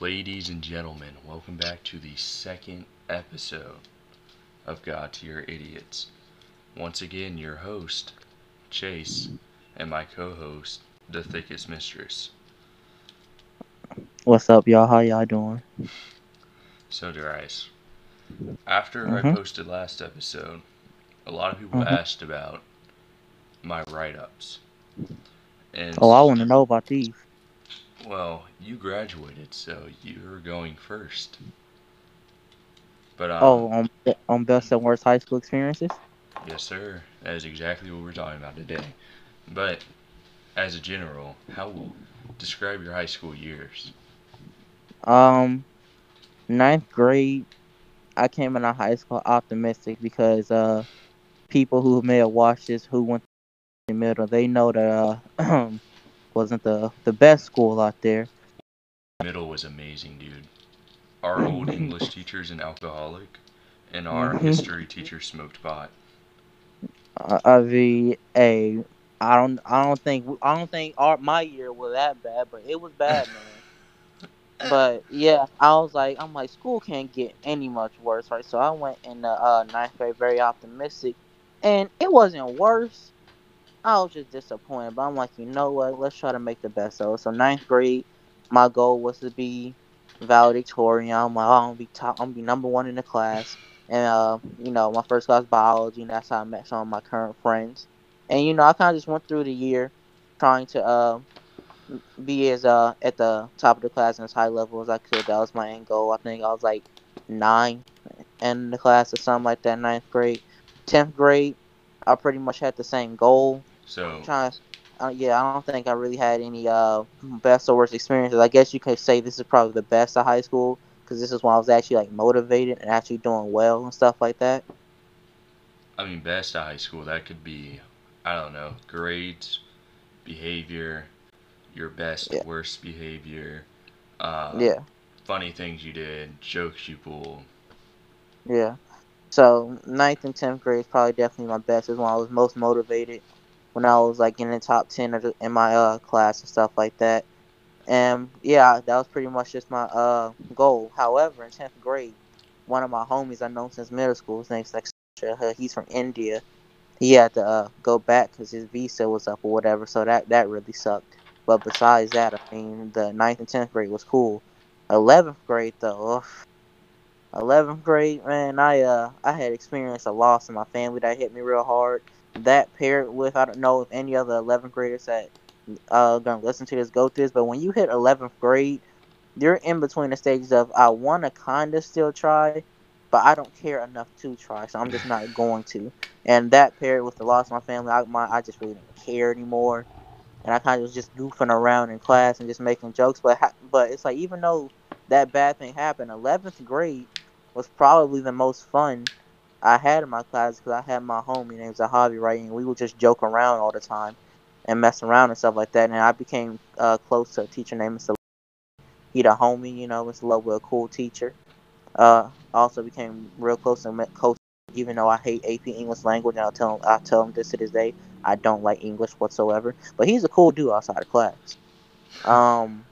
Ladies and gentlemen, welcome back to the second episode of God Tier Idiots. Once again, your host, Chase, and my co host, The Thickest Mistress. What's up, y'all? How y'all doing? So, Darius, after I Mhm. posted last episode, a lot of people Mhm. asked about my write ups. And Oh, I want to know about these. Well, you graduated, so you're going first. But um, Oh, on on best and worst high school experiences. yes, sir. That is exactly what we're talking about today. But as a general, how describe your high school years? Um, ninth grade, I came into high school optimistic because uh, people who may have watched this who went to the middle, they know that uh, wasn't the the best school out there. Middle was amazing, dude. Our old English teacher's an alcoholic, and our Mhm. history teacher smoked pot. Uh, I mean, a I don't I don't think I don't think our my year was that bad, but it was bad, man. But yeah, I was like, I'm like, school can't get any much worse, right? So I went in the uh, ninth grade very optimistic, and it wasn't worse. I was just disappointed, but I'm like, you know what? Let's try to make the best of it. So ninth grade, my goal was to be valedictorian. I'm like, oh, I'm gonna be top. I'm gonna be number one in the class. And uh, you know, my first class biology, and that's how I met some of my current friends. And you know, I kind of just went through the year trying to uh be as uh at the top of the class and as high level as I could. That was my end goal. I think I was like nine in the class or something like that. Ninth grade, tenth grade, I pretty much had the same goal. So, Trying, uh, yeah, I don't think I really had any uh best or worst experiences. I guess you could say this is probably the best of high school because this is when I was actually like motivated and actually doing well and stuff like that. I mean, best of high school, that could be, I don't know, grades, behavior, your best, Yeah. worst behavior, uh, Yeah. funny things you did, jokes you pulled. Yeah. So ninth and tenth grade is probably definitely my best. Is when I was most motivated. When I was like in the top ten the, in my uh class and stuff like that. And yeah, that was pretty much just my uh goal. However, in tenth grade, one of my homies I know since middle school, his name's like uh, he's from India. He had to uh, go back because his visa was up or whatever. So that that really sucked. But besides that, I mean, the ninth and tenth grade was cool. Eleventh grade though. 11th grade, man, I uh I had experienced a loss in my family that hit me real hard. That paired with I don't know if any other 11th graders that uh gonna listen to this go through this, but when you hit 11th grade, you're in between the stages of I want to kind of still try, but I don't care enough to try, so I'm just not going to. And that paired with the loss of my family, I my I just really didn't care anymore, and I kind of was just goofing around in class and just making jokes. But ha- but it's like even though that bad thing happened, 11th grade was probably the most fun I had in my class because I had my homie named Zahavi, right? And we would just joke around all the time and mess around and stuff like that. And I became uh, close to a teacher named Mr. He the homie, you know, Mr. Love was a cool teacher. Uh, also became real close and met coach, even though I hate AP English language. And I'll tell him, I tell him this to this day. I don't like English whatsoever. But he's a cool dude outside of class. Um,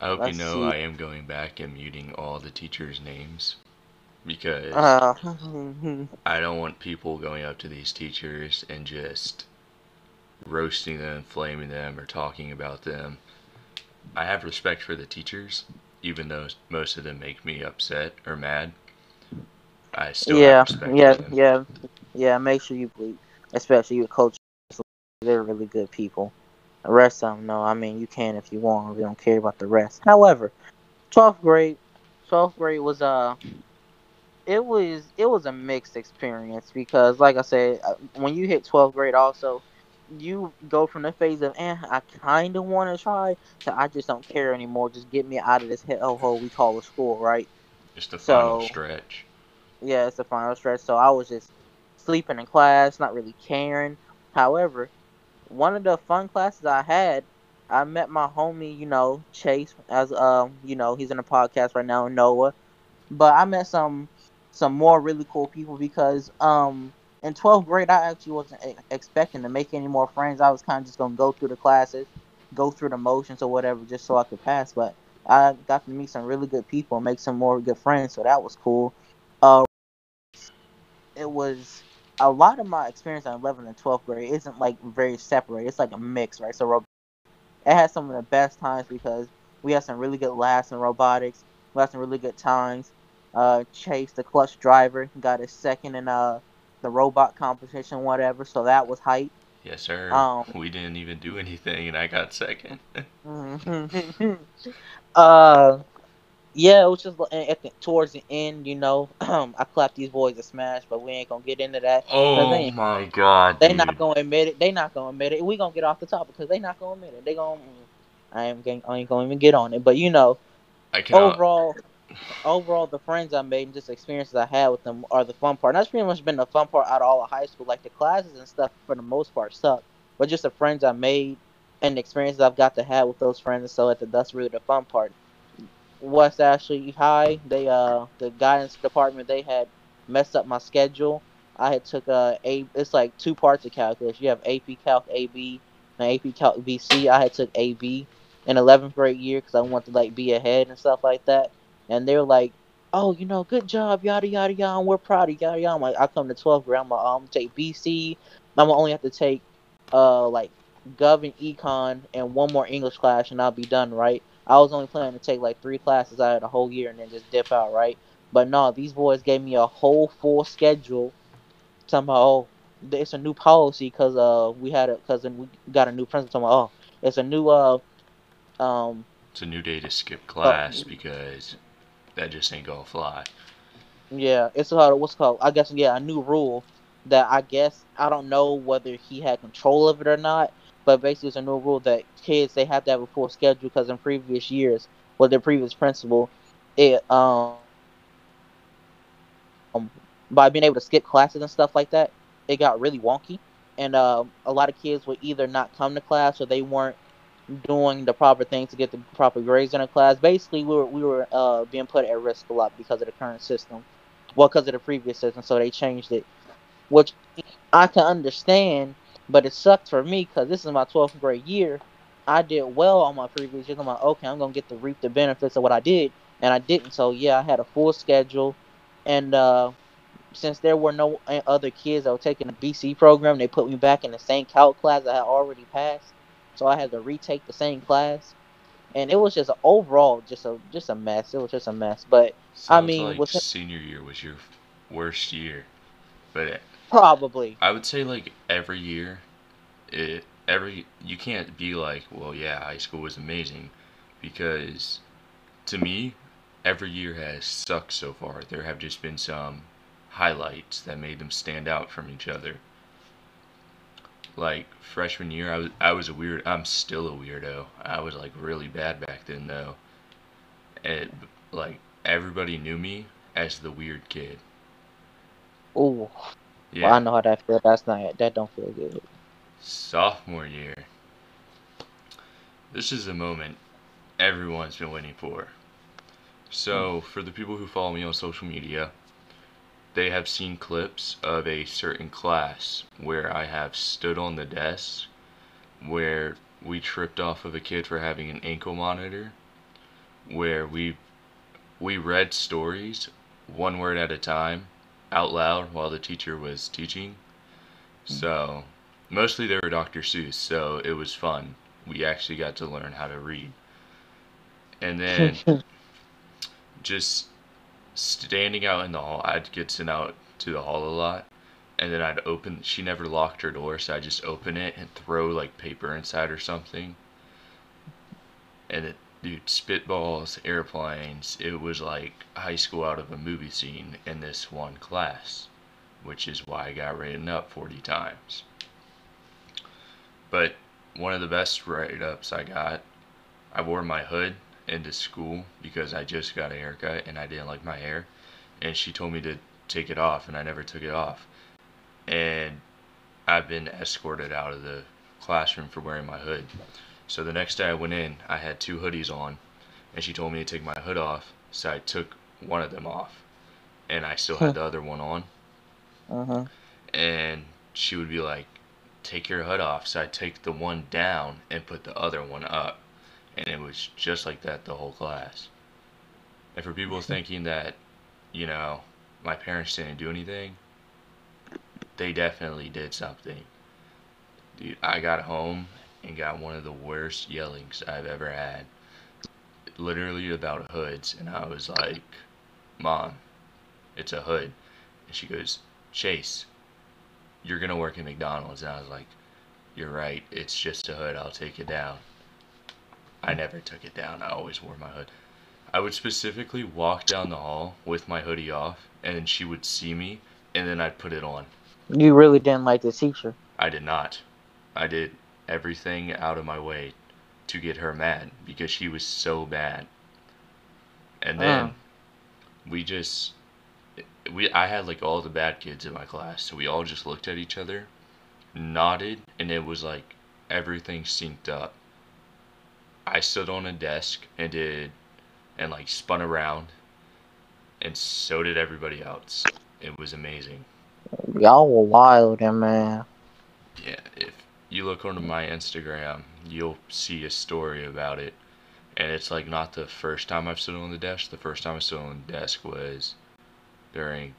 I hope you know see. I am going back and muting all the teachers' names because uh, I don't want people going up to these teachers and just roasting them, flaming them, or talking about them. I have respect for the teachers, even though most of them make me upset or mad. I still yeah, have respect yeah, for them. yeah, yeah. Make sure you bleep, especially your coaches. They're really good people. The rest of them, no. I mean, you can if you want. We don't care about the rest. However, twelfth grade, twelfth grade was uh, it was it was a mixed experience because, like I said, uh, when you hit twelfth grade, also, you go from the phase of eh, I kind of want to try to I just don't care anymore. Just get me out of this hellhole we call a school, right? Just the final stretch. yeah, it's the final stretch. So I was just sleeping in class, not really caring. However, one of the fun classes I had, I met my homie, you know, Chase, as um, you know, he's in a podcast right now, Noah. But I met some some more really cool people because um in 12th grade I actually wasn't expecting to make any more friends. I was kind of just gonna go through the classes, go through the motions or whatever, just so I could pass. But I got to meet some really good people make some more good friends, so that was cool. Uh, it was a lot of my experience in 11th and 12th grade isn't like very separate It's like a mix, right? So it had some of the best times because we had some really good laughs in robotics. We had some really good times. Uh, Chase, the clutch driver, got his second in uh the robot competition, whatever. So that was hype. Yes, sir. Um, we didn't even do anything, and I got second. uh, yeah, it was just at the, towards the end, you know. I clapped these boys a smash, but we ain't gonna get into that. Oh my god, they dude. not gonna admit it. They not gonna admit it. We gonna get off the top because they not gonna admit it. They gonna. I am. I ain't gonna even get on it. But you know, I cannot... overall, overall, the friends I made and just experiences I had with them are the fun part. And that's pretty much been the fun part out of all of high school. Like the classes and stuff, for the most part, suck. But just the friends I made and the experiences I've got to have with those friends. So at the, that's really the fun part. West Ashley High, they uh the guidance department they had messed up my schedule. I had took uh, a it's like two parts of calculus. You have AP Calc AB and AP Calc BC. I had took AB in 11th grade year because I wanted to like be ahead and stuff like that. And they're like, oh, you know, good job, yada yada yada. We're proud of yada yada. I'm like, I come to 12th grade. I'm gonna take BC. I'm gonna only have to take uh like Gov and Econ and one more English class, and I'll be done, right? I was only planning to take like three classes out of the whole year and then just dip out, right? But no, these boys gave me a whole full schedule. Somehow, oh, it's a new policy because uh we had it because we got a new principal. Talking oh, it's a new uh um. It's a new day to skip class uh, because that just ain't gonna fly. Yeah, it's a what's called I guess yeah a new rule that I guess I don't know whether he had control of it or not, but basically it's a new rule that kids they have to have a full schedule because in previous years with their previous principal, it um, um by being able to skip classes and stuff like that, it got really wonky, and uh, a lot of kids would either not come to class or they weren't doing the proper things to get the proper grades in a class. Basically, we were we were uh, being put at risk a lot because of the current system, well, because of the previous system. So they changed it, which I can understand, but it sucked for me because this is my 12th grade year. I did well on my previous years. I'm like, okay, I'm gonna get to reap the benefits of what I did, and I didn't. So yeah, I had a full schedule, and uh, since there were no other kids that were taking the BC program, they put me back in the same calc class I had already passed so I had to retake the same class, and it was just overall just a just a mess. It was just a mess. But Sounds I mean, like senior year was your worst year, but probably I would say like every year, it every you can't be like, well, yeah, high school was amazing, because to me, every year has sucked so far. There have just been some highlights that made them stand out from each other like freshman year, I was I was a weird. I'm still a weirdo. I was like really bad back then though. And like everybody knew me as the weird kid. Oh. Yeah. Well, I know how that feels. That's not that don't feel good. Sophomore year. This is a moment everyone's been waiting for. So, for the people who follow me on social media, they have seen clips of a certain class where I have stood on the desk where we tripped off of a kid for having an ankle monitor where we we read stories one word at a time out loud while the teacher was teaching. Hmm. So mostly they were Dr. Seuss so it was fun. We actually got to learn how to read. And then just standing out in the hall. I'd get sent out to the hall a lot, and then I'd open. She never locked her door, so I just open it and throw like paper inside or something. And it, dude, spitballs, airplanes. It was like high school out of a movie scene in this one class, which is why I got written up 40 times. But one of the best write ups I got, I wore my hood into school because I just got a haircut and I didn't like my hair. And she told me to take it off, and I never took it off. And I've been escorted out of the classroom for wearing my hood. So the next day I went in, I had two hoodies on, and she told me to take my hood off. So I took one of them off, and I still had the other one on. Uh-huh. And she would be like, "Take your hood off." So I take the one down and put the other one up and it was just like that the whole class. And for people mm-hmm. thinking that, you know, my parents didn't do anything, they definitely did something. Dude, I got home and got one of the worst yellings I've ever had. Literally about hoods, and I was like, Mom, it's a hood. And she goes, Chase, you're gonna work at McDonald's. And I was like, You're right, it's just a hood, I'll take it down. I never took it down, I always wore my hood. I would specifically walk down the hall with my hoodie off, and she would see me, and then I'd put it on. You really didn't like the teacher. I did not. I did everything out of my way to get her mad because she was so bad. And then we just we I had like all the bad kids in my class, so we all just looked at each other, nodded, and it was like everything synced up. I stood on a desk and did and like spun around and so did everybody else. It was amazing. Y'all were wild, man. Yeah, if you look onto my Instagram, you'll see a story about it. And it's like not the first time I've stood on the desk. The first time I stood on the desk was during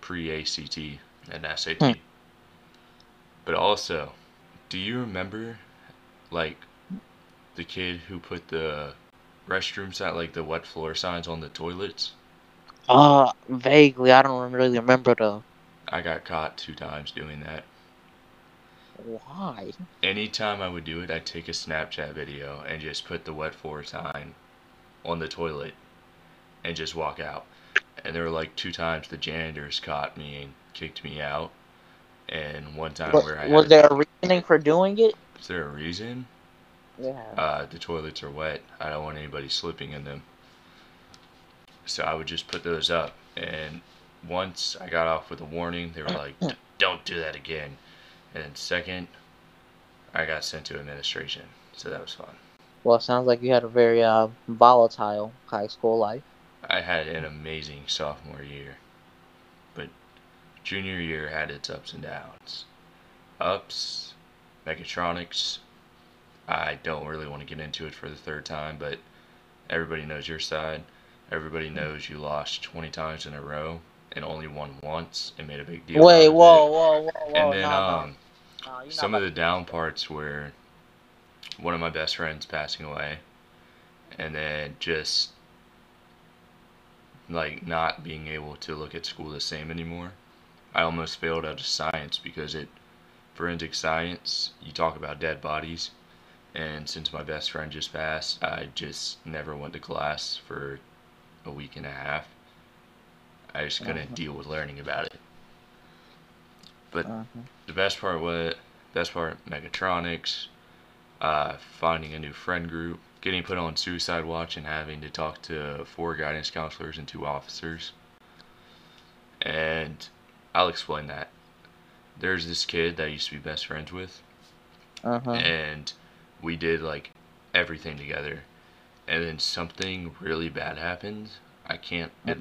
pre ACT and SAT. Hmm. But also, do you remember like the kid who put the restroom sign, like the wet floor signs on the toilets? Uh, vaguely, I don't really remember though. I got caught two times doing that. Why? Anytime I would do it, I'd take a Snapchat video and just put the wet floor sign on the toilet and just walk out. And there were like two times the janitors caught me and kicked me out. And one time Was, where I was there a reasoning for doing it? is there a reason? Yeah. Uh, the toilets are wet. I don't want anybody slipping in them. So I would just put those up. And once I got off with a warning, they were like, don't do that again. And then second, I got sent to administration. So that was fun. Well, it sounds like you had a very uh, volatile high school life. I had an amazing sophomore year, but junior year had its ups and downs. Ups, mechatronics. I don't really want to get into it for the third time, but everybody knows your side. Everybody knows you lost 20 times in a row and only won once and made a big deal. Wait, whoa, whoa, whoa, whoa! And then um, some of the down parts were one of my best friends passing away and then just like not being able to look at school the same anymore i almost failed out of science because it forensic science you talk about dead bodies and since my best friend just passed i just never went to class for a week and a half i just couldn't Mhm. deal with learning about it but Mhm. the best part was best part mechatronics uh, finding a new friend group getting put on suicide watch and having to talk to four guidance counselors and two officers and i'll explain that there's this kid that I used to be best friends with Uh-huh. and we did like everything together. And then something really bad happened. I can't it,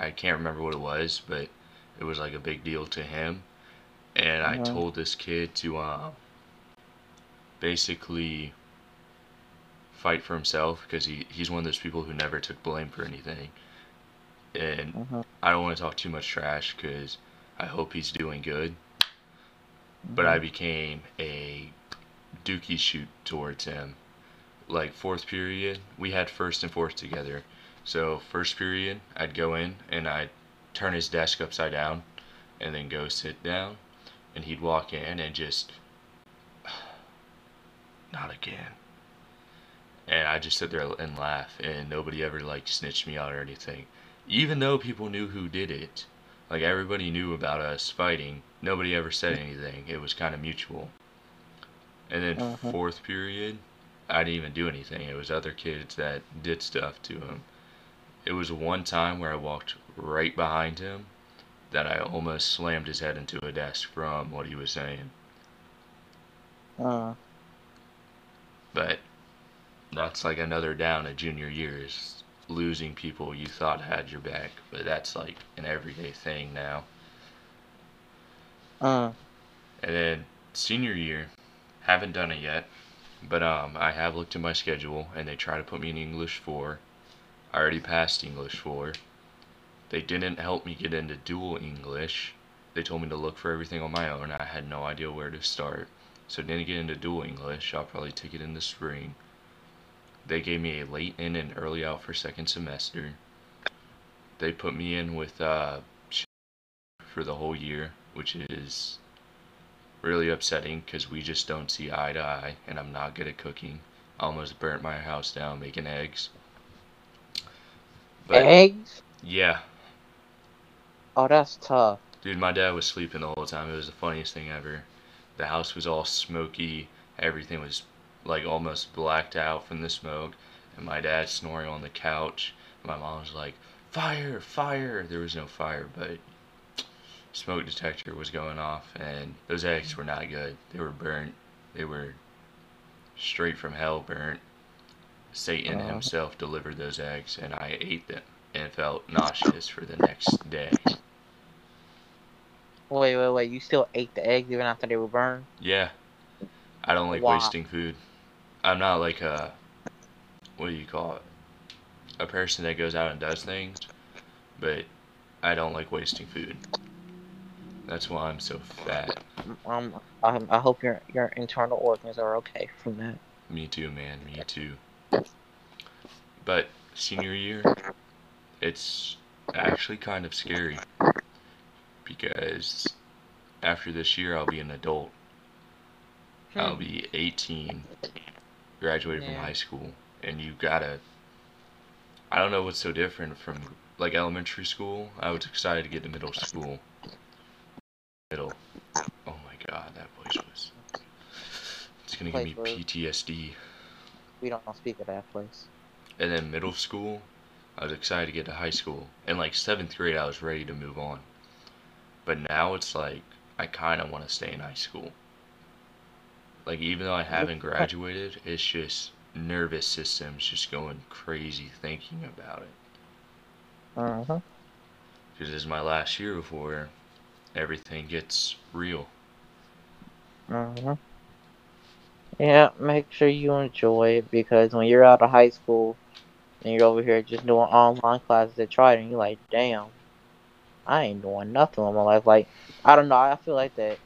i can't remember what it was but it was like a big deal to him. And i Mhm. told this kid to um basically fight for himself because he, he's one of those people who never took blame for anything. And Mhm. i don't want to talk too much trash because i hope he's doing good. But I became a dookie shoot towards him. Like fourth period, we had first and fourth together. So first period, I'd go in and I'd turn his desk upside down, and then go sit down, and he'd walk in and just, not again. And I just sit there and laugh, and nobody ever like snitched me out or anything. Even though people knew who did it, like everybody knew about us fighting, nobody ever said anything. It was kind of mutual. And then Mhm. fourth period, I didn't even do anything. It was other kids that did stuff to him. It was one time where I walked right behind him that I almost slammed his head into a desk from what he was saying. Uh, But that's like another down at junior year is losing people you thought had your back. But that's like an everyday thing now. uh, And then senior year, haven't done it yet. But um, I have looked at my schedule, and they try to put me in English four. I already passed English four. They didn't help me get into dual English. They told me to look for everything on my own. I had no idea where to start. So didn't get into dual English. I'll probably take it in the spring. They gave me a late in and early out for second semester. They put me in with uh, for the whole year, which is really upsetting because we just don't see eye to eye, and I'm not good at cooking. I almost burnt my house down making eggs. But, eggs? Yeah. Oh, that's tough. Dude, my dad was sleeping the whole time. It was the funniest thing ever. The house was all smoky. Everything was like almost blacked out from the smoke. And my dad snoring on the couch. My mom was like, "Fire! Fire!" There was no fire, but smoke detector was going off, and those eggs were not good. They were burnt. They were straight from hell burnt. Satan uh, himself delivered those eggs, and I ate them and felt nauseous for the next day. Wait, wait, wait! You still ate the eggs even after they were burned? Yeah, I don't like wasting food. I'm not like a what do you call it? A person that goes out and does things, but I don't like wasting food. That's why I'm so fat. Um, I, I hope your your internal organs are okay from that. Me too, man. Me too. But senior year, it's actually kind of scary because after this year I'll be an adult. Hmm. I'll be 18, graduated yeah. from high school, and you gotta. I don't know what's so different from like elementary school. I was excited to get to middle school middle. Oh my god, that voice was. It's gonna give me PTSD. We don't speak of that place. And then middle school, I was excited to get to high school. And like seventh grade, I was ready to move on. But now it's like, I kind of want to stay in high school. Like, even though I haven't graduated, it's just nervous system's just going crazy thinking about it. Uh huh. Because this is my last year before everything gets real. Uh-huh. Yeah, make sure you enjoy it because when you're out of high school and you're over here just doing online classes at Trident, you're like, damn, I ain't doing nothing in my life. Like, I don't know, I feel like that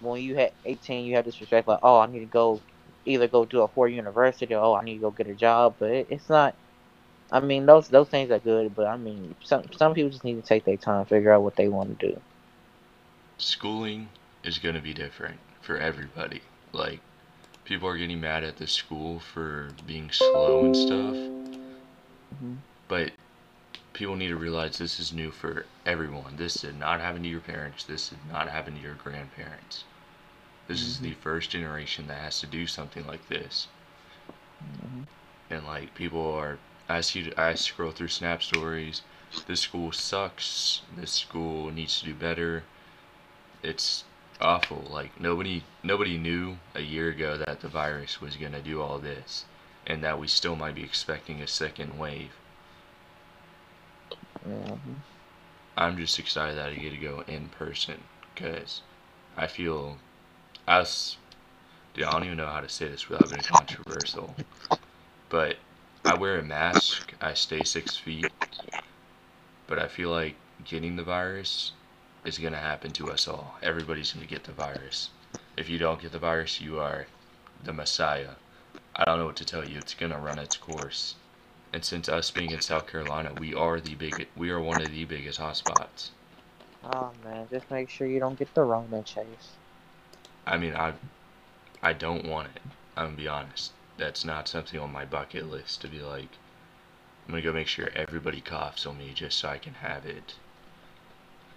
when you had 18, you had this respect, like, oh, I need to go either go to a four university or, oh, I need to go get a job, but it, it's not. I mean, those those things are good, but I mean, some some people just need to take their time, figure out what they want to do schooling is going to be different for everybody. Like, people are getting mad at the school for being slow and stuff. Mm-hmm. But people need to realize this is new for everyone. This did not happen to your parents. This did not happen to your grandparents. This mm-hmm. is the first generation that has to do something like this. Mm-hmm. And like people are, I see, I scroll through Snap stories. This school sucks. This school needs to do better it's awful. Like nobody nobody knew a year ago that the virus was gonna do all this, and that we still might be expecting a second wave. Mm-hmm. I'm just excited that I get to go in person because I feel us. Dude, I don't even know how to say this without being controversial, but I wear a mask. I stay six feet, but I feel like getting the virus is going to happen to us all. Everybody's going to get the virus. If you don't get the virus, you are the Messiah. I don't know what to tell you. It's going to run its course. And since us being in South Carolina, we are the big we are one of the biggest hotspots. Oh man, just make sure you don't get the Rona chase. I mean, I I don't want it. I'm gonna be honest. That's not something on my bucket list to be like. I'm gonna go make sure everybody coughs on me just so I can have it.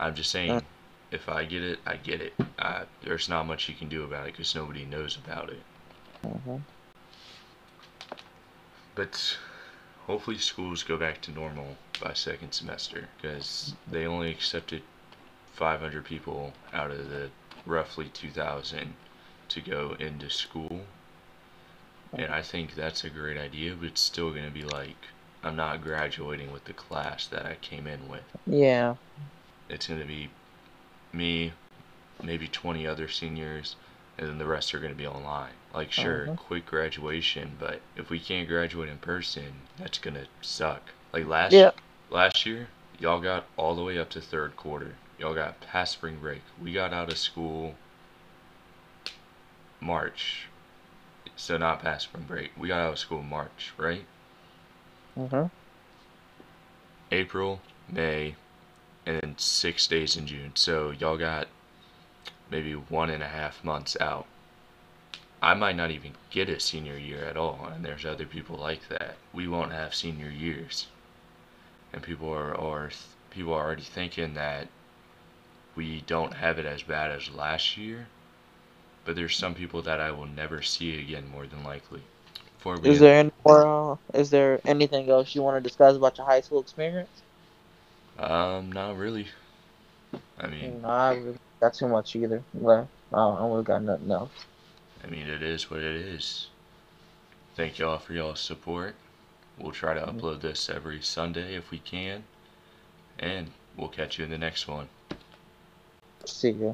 I'm just saying, if I get it, I get it. Uh, there's not much you can do about it because nobody knows about it. Mm-hmm. But hopefully schools go back to normal by second semester because they only accepted 500 people out of the roughly 2,000 to go into school. And I think that's a great idea, but it's still going to be like, I'm not graduating with the class that I came in with. Yeah it's going to be me, maybe 20 other seniors, and then the rest are going to be online. Like, sure, Mhm. quick graduation, but if we can't graduate in person, that's gonna suck. Like last Yeah. last year, y'all got all the way up to third quarter. Y'all got past spring break. We got out of school March. So not past spring break. We got out of school March, right? Mhm. April, May, and then six days in June. So y'all got maybe one and a half months out. I might not even get a senior year at all, and there's other people like that. We won't have senior years, and people are are people are already thinking that we don't have it as bad as last year. But there's some people that I will never see again, more than likely. Before we Is there any more? Uh, is there anything else you want to discuss about your high school experience? Um, not really. I mean, No, I really got too much either. Well, I don't, I don't really got nothing else. I mean, it is what it is. Thank y'all for y'all's support. We'll try to upload this every Sunday if we can. And we'll catch you in the next one. See ya.